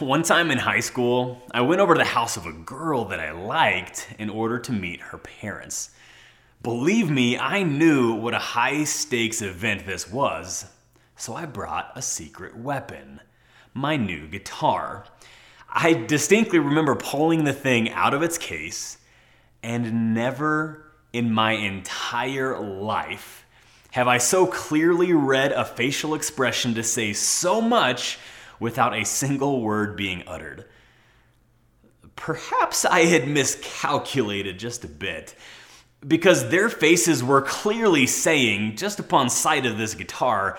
One time in high school, I went over to the house of a girl that I liked in order to meet her parents. Believe me, I knew what a high stakes event this was, so I brought a secret weapon my new guitar. I distinctly remember pulling the thing out of its case, and never in my entire life have I so clearly read a facial expression to say so much without a single word being uttered. Perhaps I had miscalculated just a bit, because their faces were clearly saying, just upon sight of this guitar,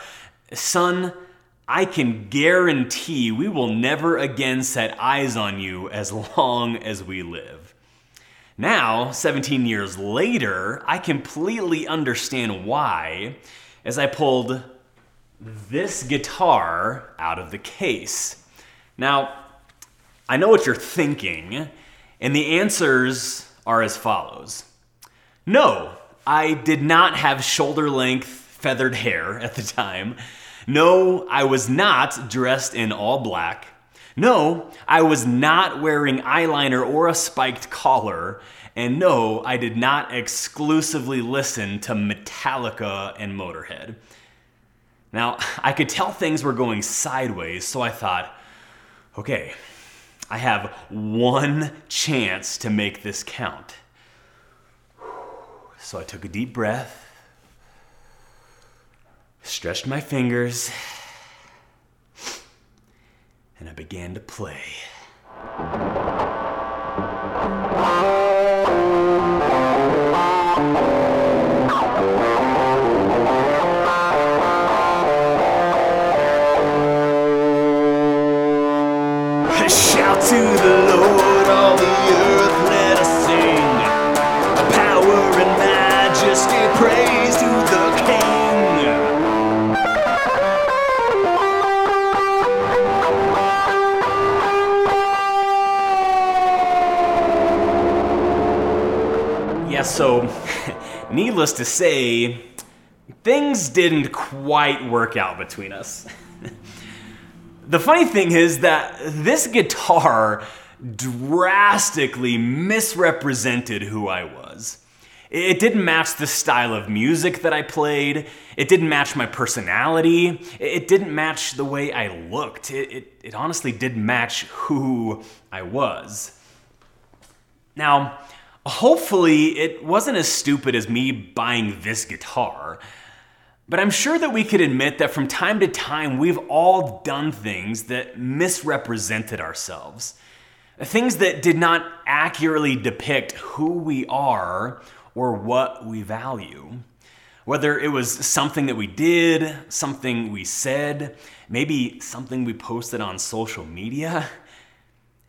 Son, I can guarantee we will never again set eyes on you as long as we live. Now, 17 years later, I completely understand why as I pulled this guitar out of the case. Now, I know what you're thinking, and the answers are as follows No, I did not have shoulder length feathered hair at the time. No, I was not dressed in all black. No, I was not wearing eyeliner or a spiked collar. And no, I did not exclusively listen to Metallica and Motorhead. Now, I could tell things were going sideways, so I thought, okay, I have one chance to make this count. So I took a deep breath, stretched my fingers, and I began to play. Yeah, so needless to say, things didn't quite work out between us. the funny thing is that this guitar drastically misrepresented who I was. It didn't match the style of music that I played. It didn't match my personality. It didn't match the way I looked. It, it, it honestly didn't match who I was. Now, hopefully, it wasn't as stupid as me buying this guitar. But I'm sure that we could admit that from time to time we've all done things that misrepresented ourselves. Things that did not accurately depict who we are or what we value. Whether it was something that we did, something we said, maybe something we posted on social media.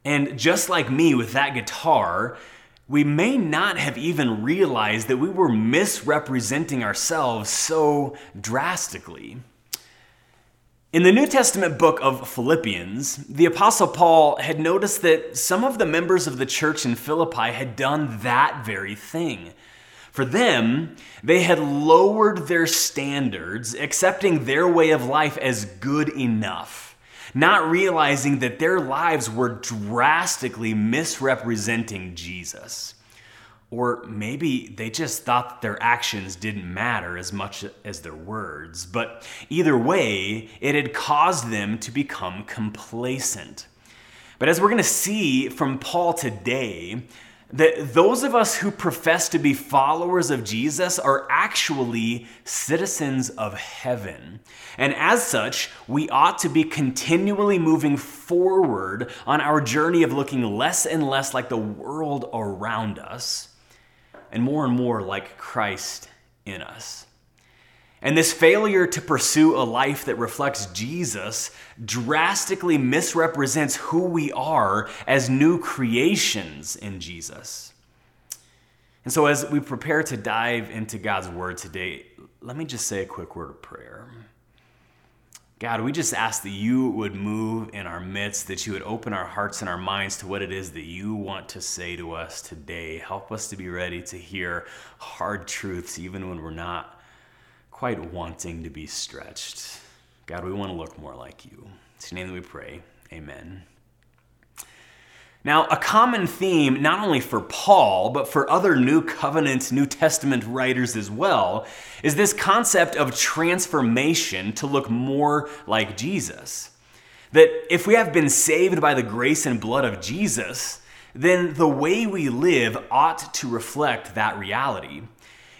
And just like me with that guitar, we may not have even realized that we were misrepresenting ourselves so drastically. In the New Testament book of Philippians, the Apostle Paul had noticed that some of the members of the church in Philippi had done that very thing. For them, they had lowered their standards, accepting their way of life as good enough, not realizing that their lives were drastically misrepresenting Jesus. Or maybe they just thought that their actions didn't matter as much as their words. But either way, it had caused them to become complacent. But as we're going to see from Paul today, that those of us who profess to be followers of Jesus are actually citizens of heaven. And as such, we ought to be continually moving forward on our journey of looking less and less like the world around us and more and more like Christ in us. And this failure to pursue a life that reflects Jesus drastically misrepresents who we are as new creations in Jesus. And so, as we prepare to dive into God's Word today, let me just say a quick word of prayer. God, we just ask that you would move in our midst, that you would open our hearts and our minds to what it is that you want to say to us today. Help us to be ready to hear hard truths, even when we're not quite wanting to be stretched. God, we want to look more like you. It's your name that we pray. Amen. Now, a common theme, not only for Paul, but for other New Covenant, New Testament writers as well, is this concept of transformation to look more like Jesus. That if we have been saved by the grace and blood of Jesus, then the way we live ought to reflect that reality.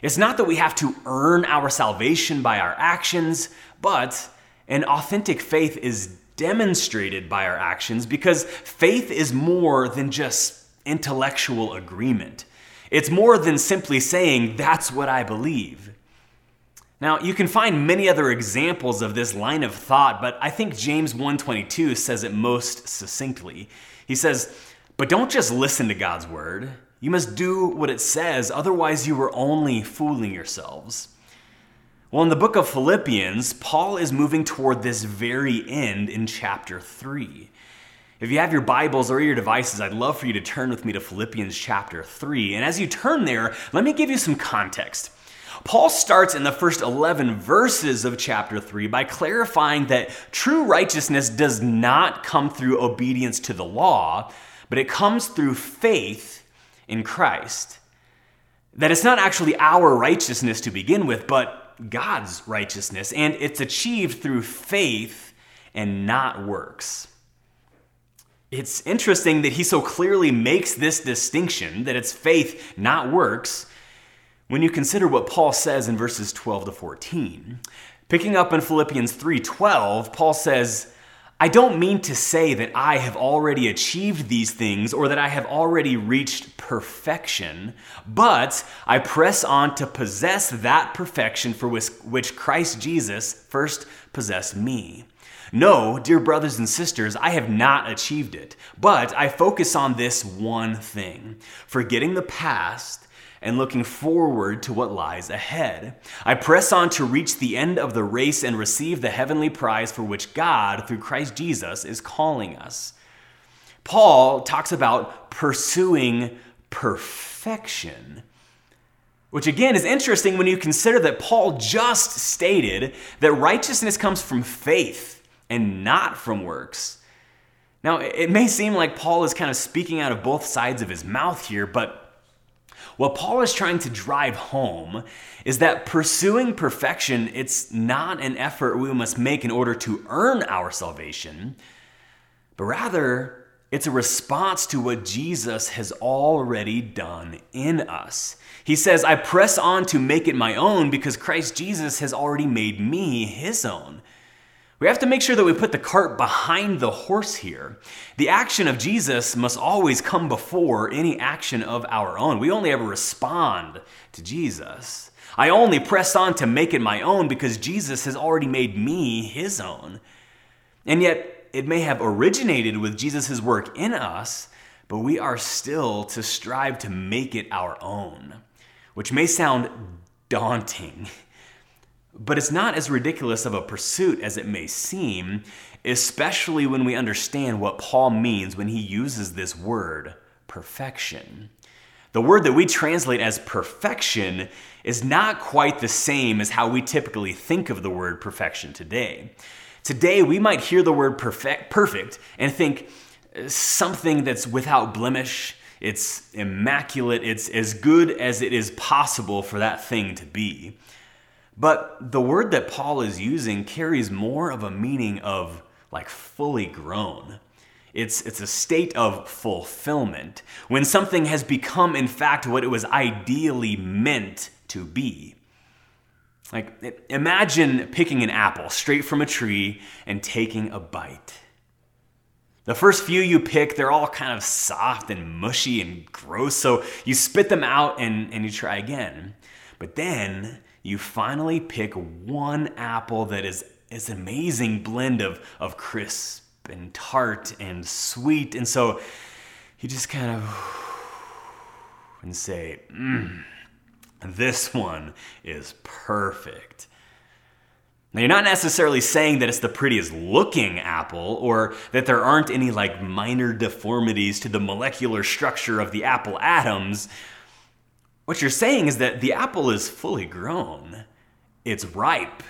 It's not that we have to earn our salvation by our actions, but an authentic faith is demonstrated by our actions because faith is more than just intellectual agreement. It's more than simply saying, that's what I believe. Now, you can find many other examples of this line of thought, but I think James 1:22 says it most succinctly. He says, "But don't just listen to God's word. You must do what it says, otherwise you are only fooling yourselves." Well, in the book of Philippians, Paul is moving toward this very end in chapter 3. If you have your Bibles or your devices, I'd love for you to turn with me to Philippians chapter 3. And as you turn there, let me give you some context. Paul starts in the first 11 verses of chapter 3 by clarifying that true righteousness does not come through obedience to the law, but it comes through faith in Christ. That it's not actually our righteousness to begin with, but God's righteousness, and it's achieved through faith and not works. It's interesting that he so clearly makes this distinction that it's faith, not works, when you consider what Paul says in verses 12 to 14. Picking up in Philippians 3:12, Paul says, I don't mean to say that I have already achieved these things or that I have already reached perfection, but I press on to possess that perfection for which Christ Jesus first possessed me. No, dear brothers and sisters, I have not achieved it, but I focus on this one thing forgetting the past and looking forward to what lies ahead. I press on to reach the end of the race and receive the heavenly prize for which God, through Christ Jesus, is calling us. Paul talks about pursuing perfection. Which again is interesting when you consider that Paul just stated that righteousness comes from faith and not from works. Now, it may seem like Paul is kind of speaking out of both sides of his mouth here, but what Paul is trying to drive home is that pursuing perfection, it's not an effort we must make in order to earn our salvation, but rather it's a response to what Jesus has already done in us. He says, I press on to make it my own because Christ Jesus has already made me his own. We have to make sure that we put the cart behind the horse here. The action of Jesus must always come before any action of our own. We only ever respond to Jesus. I only press on to make it my own because Jesus has already made me his own. And yet, it may have originated with Jesus' work in us, but we are still to strive to make it our own, which may sound daunting. But it's not as ridiculous of a pursuit as it may seem, especially when we understand what Paul means when he uses this word, perfection. The word that we translate as perfection is not quite the same as how we typically think of the word perfection today. Today, we might hear the word perfect, perfect and think uh, something that's without blemish, it's immaculate, it's as good as it is possible for that thing to be. But the word that Paul is using carries more of a meaning of like fully grown. It's, it's a state of fulfillment when something has become, in fact, what it was ideally meant to be. Like, imagine picking an apple straight from a tree and taking a bite. The first few you pick, they're all kind of soft and mushy and gross, so you spit them out and, and you try again. But then you finally pick one apple that is, is an amazing blend of, of crisp and tart and sweet. And so you just kind of and say, mm, this one is perfect. Now, you're not necessarily saying that it's the prettiest looking apple or that there aren't any like minor deformities to the molecular structure of the apple atoms. What you're saying is that the apple is fully grown, it's ripe.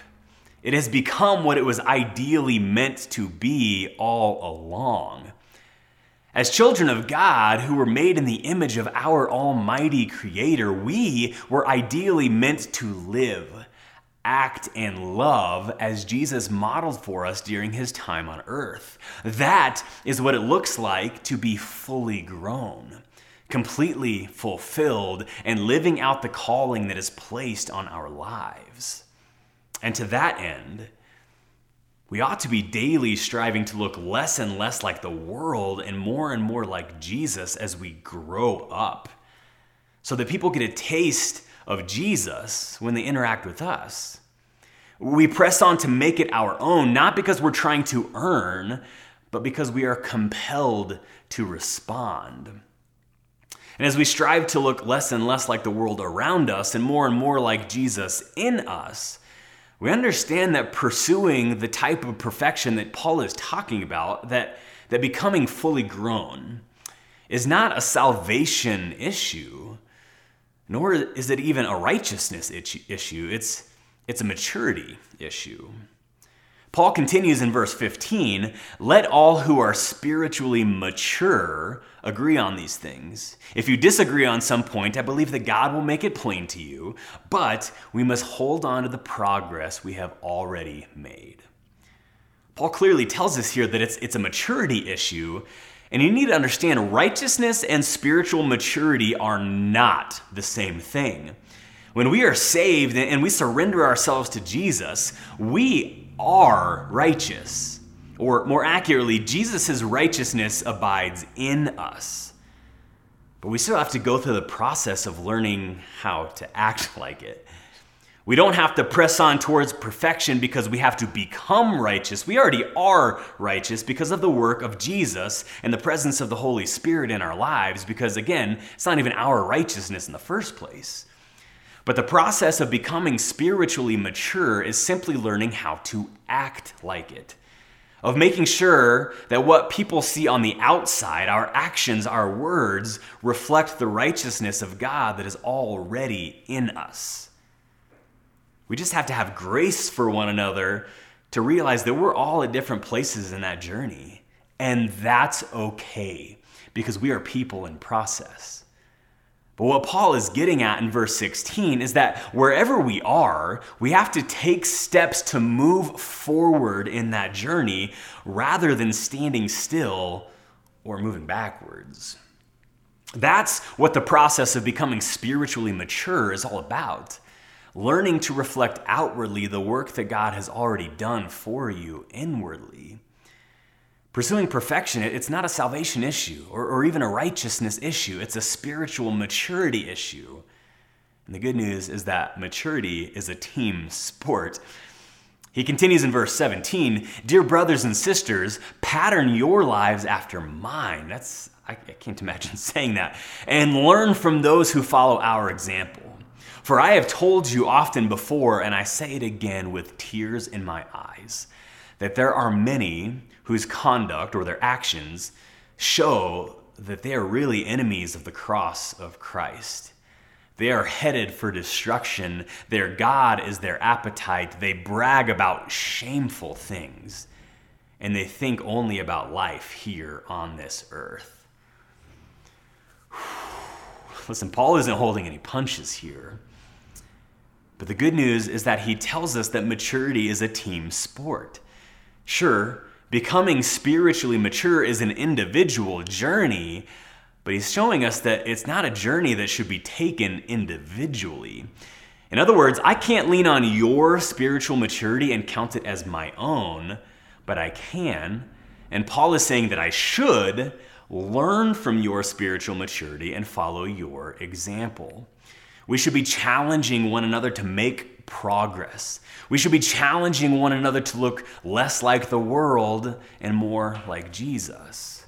It has become what it was ideally meant to be all along. As children of God who were made in the image of our Almighty Creator, we were ideally meant to live, act, and love as Jesus modeled for us during his time on earth. That is what it looks like to be fully grown, completely fulfilled, and living out the calling that is placed on our lives. And to that end, we ought to be daily striving to look less and less like the world and more and more like Jesus as we grow up, so that people get a taste of Jesus when they interact with us. We press on to make it our own, not because we're trying to earn, but because we are compelled to respond. And as we strive to look less and less like the world around us and more and more like Jesus in us, we understand that pursuing the type of perfection that Paul is talking about, that, that becoming fully grown, is not a salvation issue, nor is it even a righteousness issue. It's, it's a maturity issue. Paul continues in verse 15 Let all who are spiritually mature agree on these things. If you disagree on some point, I believe that God will make it plain to you, but we must hold on to the progress we have already made. Paul clearly tells us here that it's, it's a maturity issue, and you need to understand righteousness and spiritual maturity are not the same thing. When we are saved and we surrender ourselves to Jesus, we are righteous. Or more accurately, Jesus' righteousness abides in us. But we still have to go through the process of learning how to act like it. We don't have to press on towards perfection because we have to become righteous. We already are righteous because of the work of Jesus and the presence of the Holy Spirit in our lives, because again, it's not even our righteousness in the first place. But the process of becoming spiritually mature is simply learning how to act like it. Of making sure that what people see on the outside, our actions, our words, reflect the righteousness of God that is already in us. We just have to have grace for one another to realize that we're all at different places in that journey. And that's okay because we are people in process. But what Paul is getting at in verse 16 is that wherever we are, we have to take steps to move forward in that journey rather than standing still or moving backwards. That's what the process of becoming spiritually mature is all about. Learning to reflect outwardly the work that God has already done for you inwardly. Pursuing perfection, it's not a salvation issue or, or even a righteousness issue. It's a spiritual maturity issue. And the good news is that maturity is a team sport. He continues in verse 17 Dear brothers and sisters, pattern your lives after mine. That's, I, I can't imagine saying that. And learn from those who follow our example. For I have told you often before, and I say it again with tears in my eyes, that there are many whose conduct or their actions show that they are really enemies of the cross of Christ. They are headed for destruction. Their God is their appetite. They brag about shameful things, and they think only about life here on this earth. Listen, Paul isn't holding any punches here. But the good news is that he tells us that maturity is a team sport. Sure, becoming spiritually mature is an individual journey, but he's showing us that it's not a journey that should be taken individually. In other words, I can't lean on your spiritual maturity and count it as my own, but I can. And Paul is saying that I should learn from your spiritual maturity and follow your example. We should be challenging one another to make progress. We should be challenging one another to look less like the world and more like Jesus.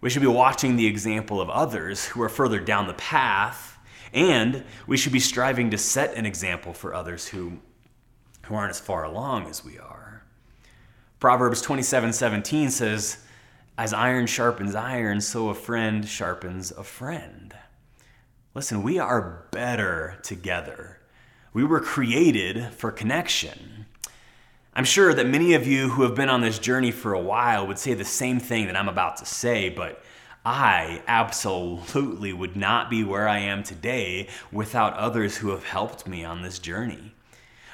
We should be watching the example of others who are further down the path, and we should be striving to set an example for others who, who aren't as far along as we are. Proverbs 27 17 says, As iron sharpens iron, so a friend sharpens a friend. Listen, we are better together. We were created for connection. I'm sure that many of you who have been on this journey for a while would say the same thing that I'm about to say, but I absolutely would not be where I am today without others who have helped me on this journey.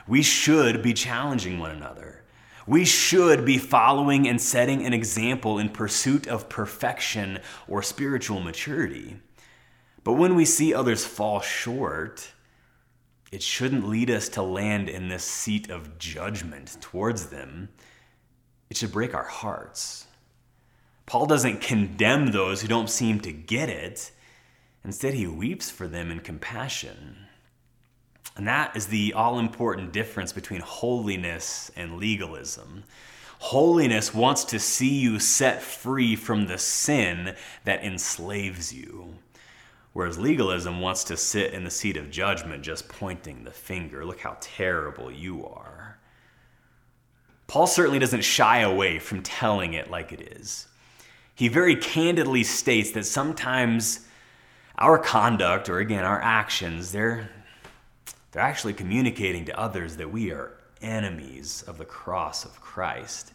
We should be challenging one another. We should be following and setting an example in pursuit of perfection or spiritual maturity. But when we see others fall short, it shouldn't lead us to land in this seat of judgment towards them. It should break our hearts. Paul doesn't condemn those who don't seem to get it. Instead, he weeps for them in compassion. And that is the all important difference between holiness and legalism. Holiness wants to see you set free from the sin that enslaves you. Whereas legalism wants to sit in the seat of judgment, just pointing the finger. Look how terrible you are. Paul certainly doesn't shy away from telling it like it is he very candidly states that sometimes our conduct, or again, our actions, they're, they're actually communicating to others that we are enemies of the cross of Christ.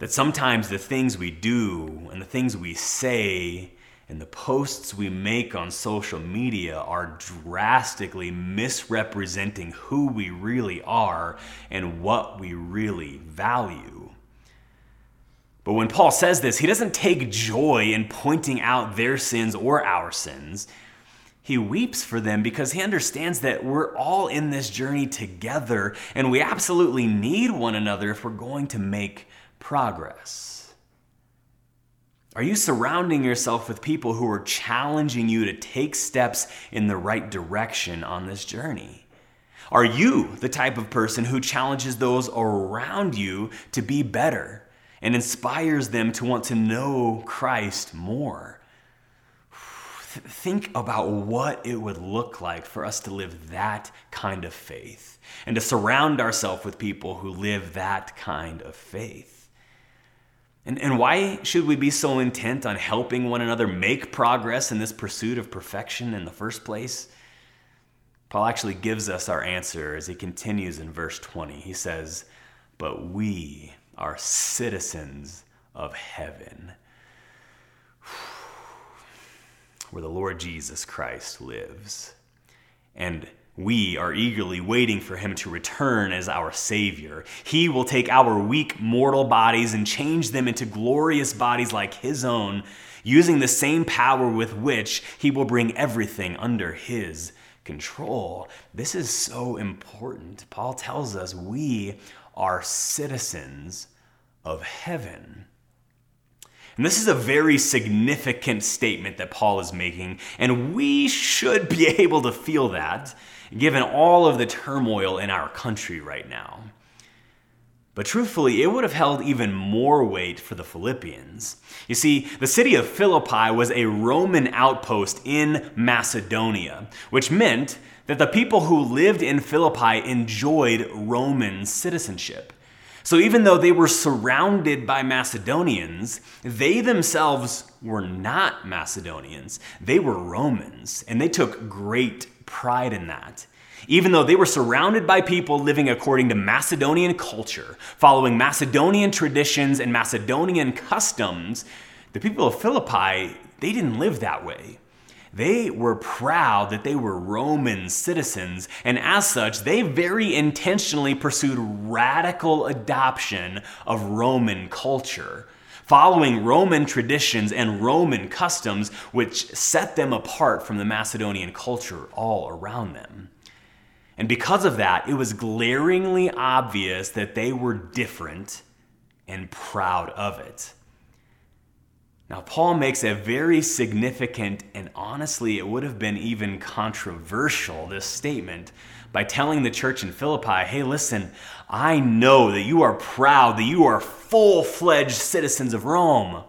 That sometimes the things we do and the things we say and the posts we make on social media are drastically misrepresenting who we really are and what we really value. But when Paul says this, he doesn't take joy in pointing out their sins or our sins. He weeps for them because he understands that we're all in this journey together and we absolutely need one another if we're going to make progress. Are you surrounding yourself with people who are challenging you to take steps in the right direction on this journey? Are you the type of person who challenges those around you to be better? and inspires them to want to know Christ more. Think about what it would look like for us to live that kind of faith and to surround ourselves with people who live that kind of faith. And, and why should we be so intent on helping one another make progress in this pursuit of perfection in the first place? Paul actually gives us our answer as he continues in verse 20. He says, But we are citizens of heaven, where the Lord Jesus Christ lives. And we are eagerly waiting for him to return as our Savior. He will take our weak mortal bodies and change them into glorious bodies like his own, using the same power with which he will bring everything under his control. This is so important. Paul tells us we are citizens of heaven. And this is a very significant statement that Paul is making, and we should be able to feel that given all of the turmoil in our country right now. But truthfully, it would have held even more weight for the Philippians. You see, the city of Philippi was a Roman outpost in Macedonia, which meant that the people who lived in Philippi enjoyed Roman citizenship. So even though they were surrounded by Macedonians, they themselves were not Macedonians. They were Romans, and they took great pride in that. Even though they were surrounded by people living according to Macedonian culture, following Macedonian traditions and Macedonian customs, the people of Philippi, they didn't live that way. They were proud that they were Roman citizens, and as such, they very intentionally pursued radical adoption of Roman culture following Roman traditions and Roman customs, which set them apart from the Macedonian culture all around them. And because of that, it was glaringly obvious that they were different and proud of it. Now, Paul makes a very significant, and honestly, it would have been even controversial, this statement by telling the church in Philippi, hey, listen, I know that you are proud, that you are full fledged citizens of Rome.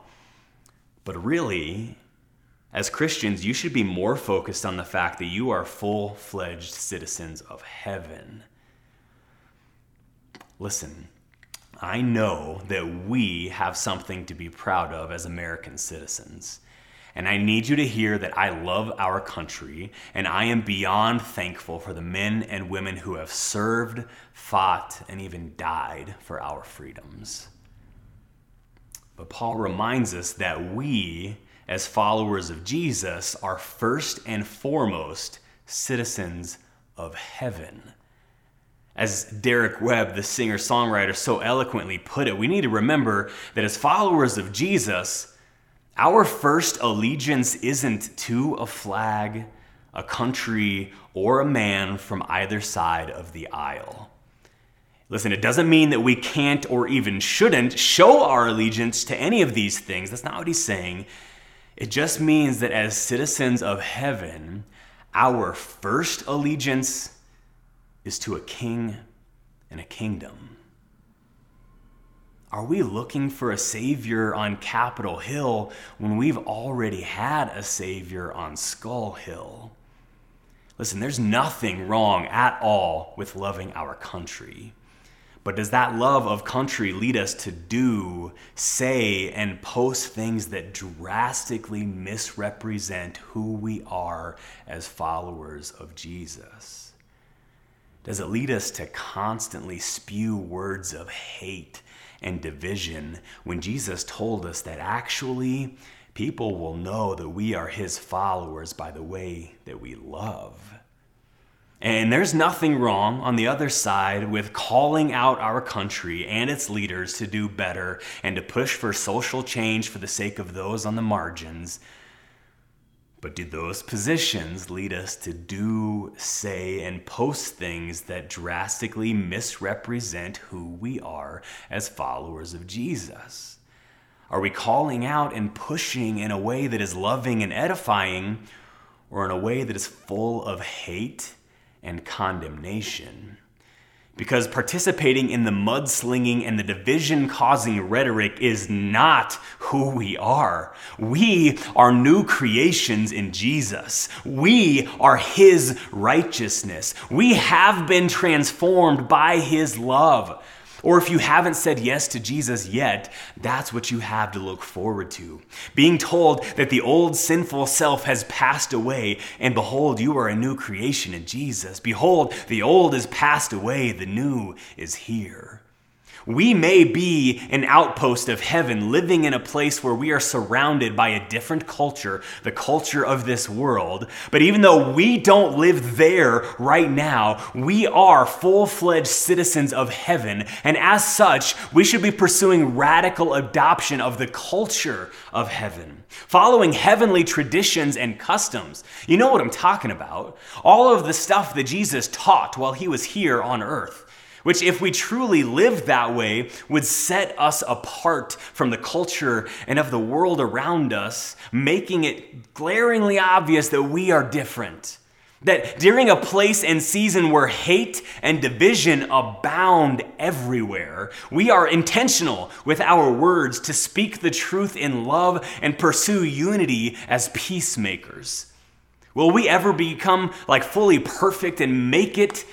But really, as Christians, you should be more focused on the fact that you are full fledged citizens of heaven. Listen, I know that we have something to be proud of as American citizens. And I need you to hear that I love our country and I am beyond thankful for the men and women who have served, fought, and even died for our freedoms. But Paul reminds us that we, as followers of Jesus, are first and foremost citizens of heaven. As Derek Webb, the singer songwriter, so eloquently put it, we need to remember that as followers of Jesus, our first allegiance isn't to a flag, a country, or a man from either side of the aisle. Listen, it doesn't mean that we can't or even shouldn't show our allegiance to any of these things. That's not what he's saying. It just means that as citizens of heaven, our first allegiance is to a king and a kingdom. Are we looking for a Savior on Capitol Hill when we've already had a Savior on Skull Hill? Listen, there's nothing wrong at all with loving our country. But does that love of country lead us to do, say, and post things that drastically misrepresent who we are as followers of Jesus? Does it lead us to constantly spew words of hate and division when Jesus told us that actually people will know that we are his followers by the way that we love? And there's nothing wrong on the other side with calling out our country and its leaders to do better and to push for social change for the sake of those on the margins. But do those positions lead us to do, say, and post things that drastically misrepresent who we are as followers of Jesus? Are we calling out and pushing in a way that is loving and edifying, or in a way that is full of hate and condemnation. Because participating in the mudslinging and the division causing rhetoric is not who we are. We are new creations in Jesus. We are His righteousness. We have been transformed by His love. Or if you haven't said yes to Jesus yet, that's what you have to look forward to. Being told that the old sinful self has passed away, and behold, you are a new creation in Jesus. Behold, the old is passed away, the new is here. We may be an outpost of heaven, living in a place where we are surrounded by a different culture, the culture of this world. But even though we don't live there right now, we are full fledged citizens of heaven. And as such, we should be pursuing radical adoption of the culture of heaven, following heavenly traditions and customs. You know what I'm talking about. All of the stuff that Jesus taught while he was here on earth which, if we truly lived that way, would set us apart from the culture and of the world around us, making it glaringly obvious that we are different. That during a place and season where hate and division abound everywhere, we are intentional with our words to speak the truth in love and pursue unity as peacemakers. Will we ever become like fully perfect and make it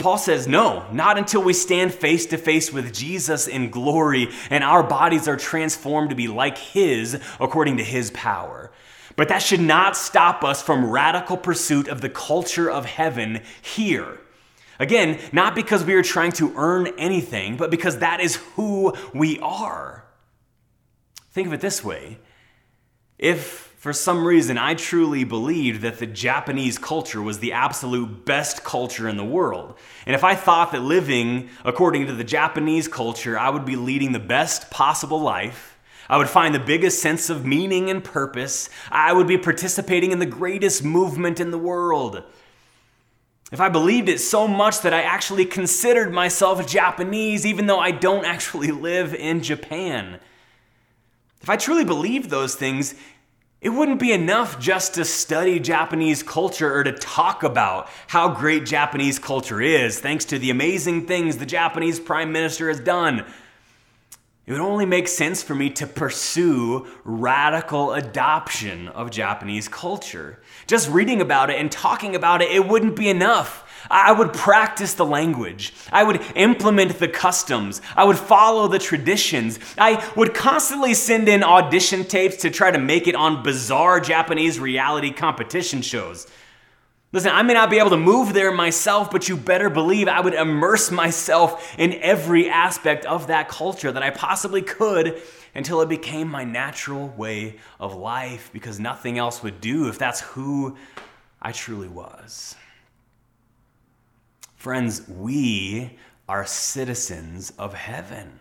Paul says, no, not until we stand face to face with Jesus in glory and our bodies are transformed to be like His according to His power. But that should not stop us from radical pursuit of the culture of heaven here. Again, not because we are trying to earn anything, but because that is who we are. Think of it this way if for some reason, I truly believed that the Japanese culture was the absolute best culture in the world. And if I thought that living according to the Japanese culture, I would be leading the best possible life, I would find the biggest sense of meaning and purpose, I would be participating in the greatest movement in the world. If I believed it so much that I actually considered myself Japanese, even though I don't actually live in Japan. If I truly believed those things, it wouldn't be enough just to study Japanese culture or to talk about how great Japanese culture is, thanks to the amazing things the Japanese Prime Minister has done. It would only make sense for me to pursue radical adoption of Japanese culture. Just reading about it and talking about it, it wouldn't be enough. I would practice the language. I would implement the customs. I would follow the traditions. I would constantly send in audition tapes to try to make it on bizarre Japanese reality competition shows. Listen, I may not be able to move there myself, but you better believe I would immerse myself in every aspect of that culture that I possibly could until it became my natural way of life because nothing else would do if that's who I truly was. Friends, we are citizens of heaven.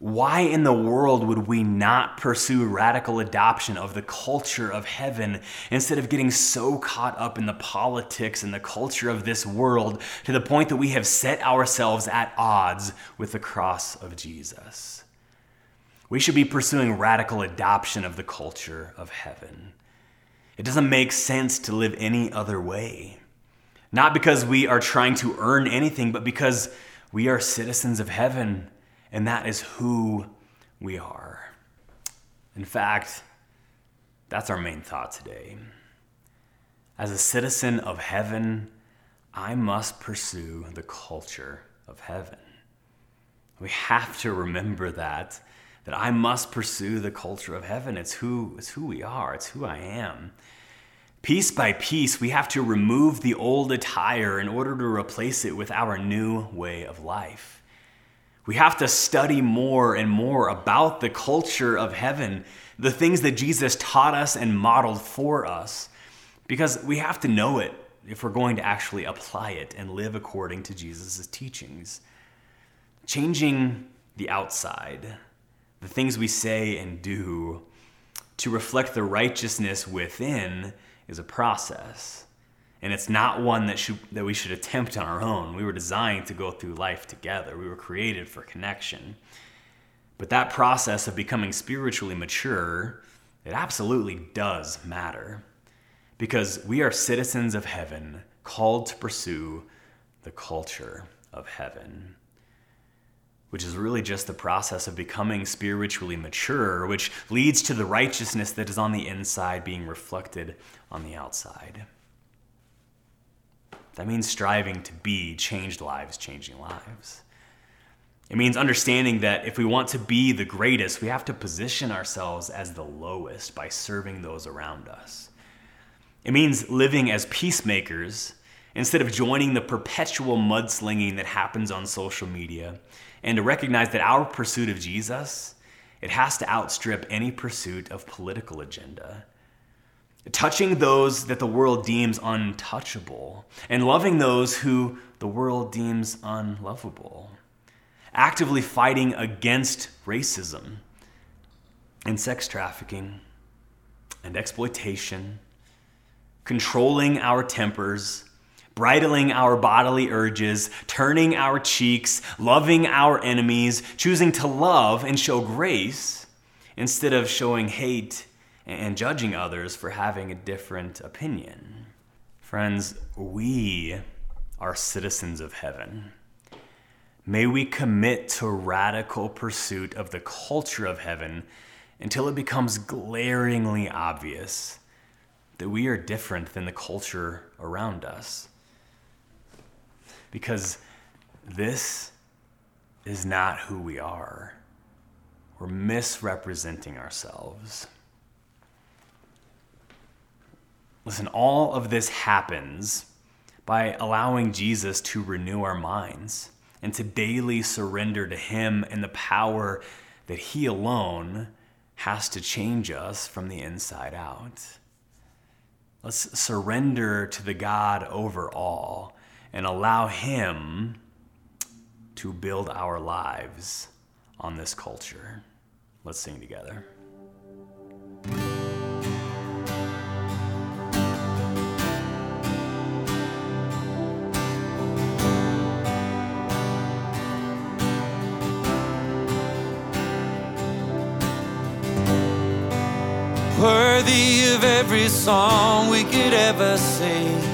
Why in the world would we not pursue radical adoption of the culture of heaven instead of getting so caught up in the politics and the culture of this world to the point that we have set ourselves at odds with the cross of Jesus? We should be pursuing radical adoption of the culture of heaven. It doesn't make sense to live any other way. Not because we are trying to earn anything, but because we are citizens of heaven and that is who we are. In fact, that's our main thought today. As a citizen of heaven, I must pursue the culture of heaven. We have to remember that that I must pursue the culture of heaven. It's who it's who we are. It's who I am. Piece by piece, we have to remove the old attire in order to replace it with our new way of life. We have to study more and more about the culture of heaven, the things that Jesus taught us and modeled for us, because we have to know it if we're going to actually apply it and live according to Jesus' teachings. Changing the outside, the things we say and do, to reflect the righteousness within is a process and it's not one that should that we should attempt on our own. We were designed to go through life together. We were created for connection. But that process of becoming spiritually mature, it absolutely does matter. Because we are citizens of heaven, called to pursue the culture of heaven which is really just the process of becoming spiritually mature, which leads to the righteousness that is on the inside being reflected on the outside. That means striving to be changed lives, changing lives. It means understanding that if we want to be the greatest, we have to position ourselves as the lowest by serving those around us. It means living as peacemakers instead of joining the perpetual mudslinging that happens on social media and to recognize that our pursuit of Jesus, it has to outstrip any pursuit of political agenda. Touching those that the world deems untouchable, and loving those who the world deems unlovable, actively fighting against racism and sex trafficking and exploitation, controlling our tempers, bridling our bodily urges, turning our cheeks, loving our enemies, choosing to love and show grace instead of showing hate and judging others for having a different opinion. Friends, we are citizens of heaven. May we commit to radical pursuit of the culture of heaven until it becomes glaringly obvious that we are different than the culture around us. Because this is not who we are. We're misrepresenting ourselves. Listen, all of this happens by allowing Jesus to renew our minds and to daily surrender to Him and the power that He alone has to change us from the inside out. Let's surrender to the God over all and allow Him to build our lives on this culture. Let's sing together. worthy of every song we could ever sing.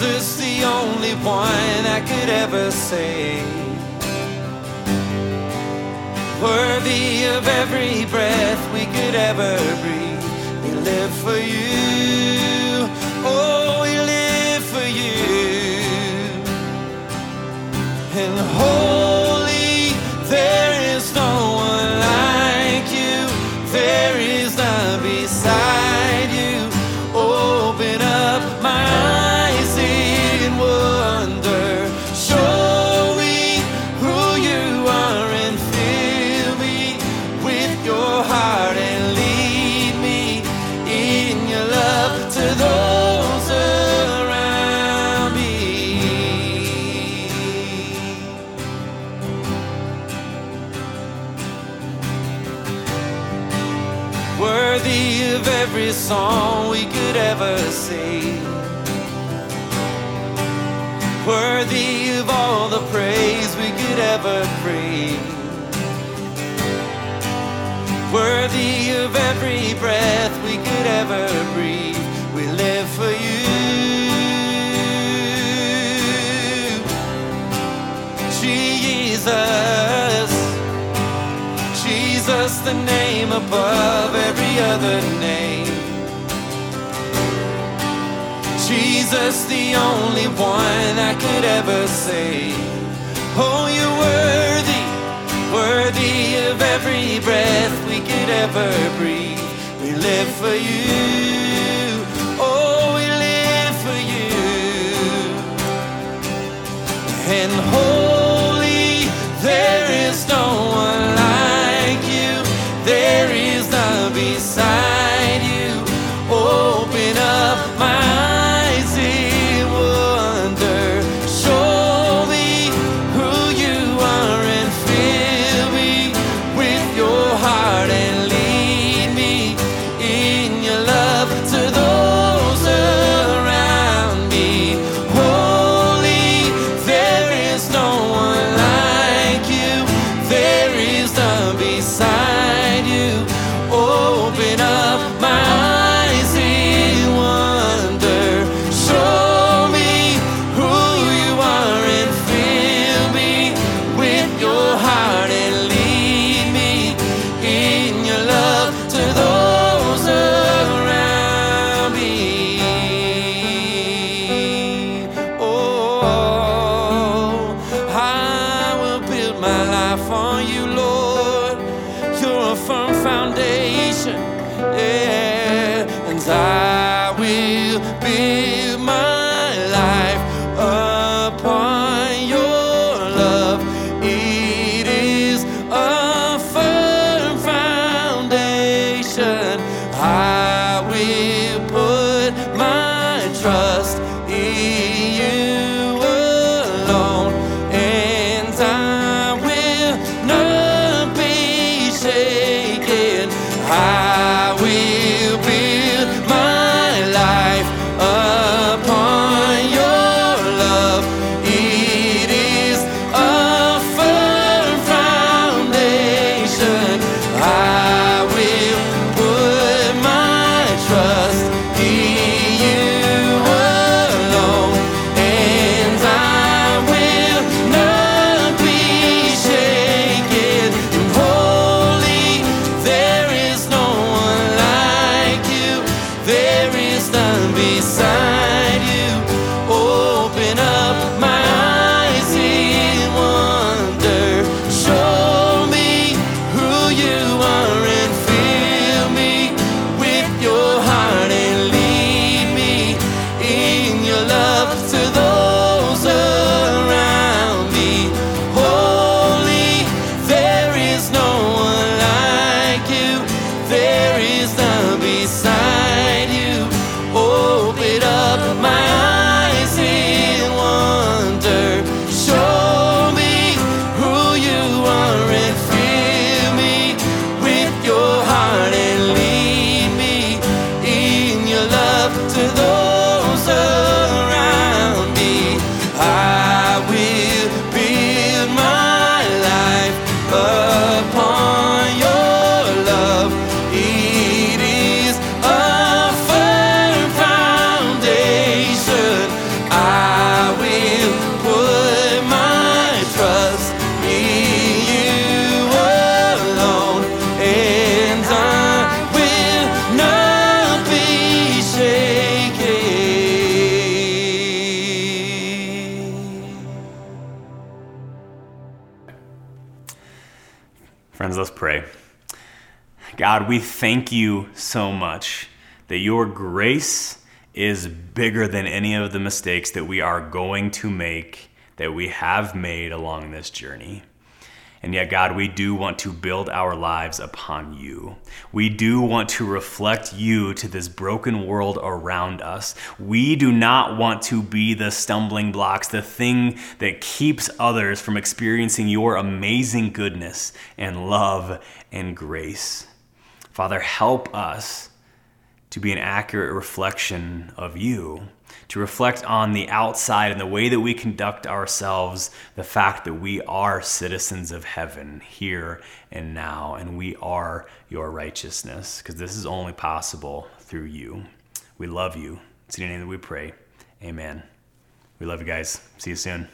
Jesus, the only one I could ever say. Worthy of every breath we could ever breathe, we live for you. Oh, we live for you. And hold. greatest song we could ever sing. Worthy of all the praise we could ever bring. Worthy of every breath we could ever breathe. We live for you. Jesus. Jesus, the name above every other name. Jesus, the only one I could ever say. Oh, you're worthy, worthy of every breath we could ever breathe. We live for you. Oh, we live for you. And holy, there is no I will be let's pray. God, we thank you so much that your grace is bigger than any of the mistakes that we are going to make, that we have made along this journey. And yet, God, we do want to build our lives upon you. We do want to reflect you to this broken world around us. We do not want to be the stumbling blocks, the thing that keeps others from experiencing your amazing goodness and love and grace. Father, help us to be an accurate reflection of you to reflect on the outside and the way that we conduct ourselves, the fact that we are citizens of heaven here and now, and we are your righteousness, because this is only possible through you. We love you. It's in your name that we pray. Amen. We love you guys. See you soon.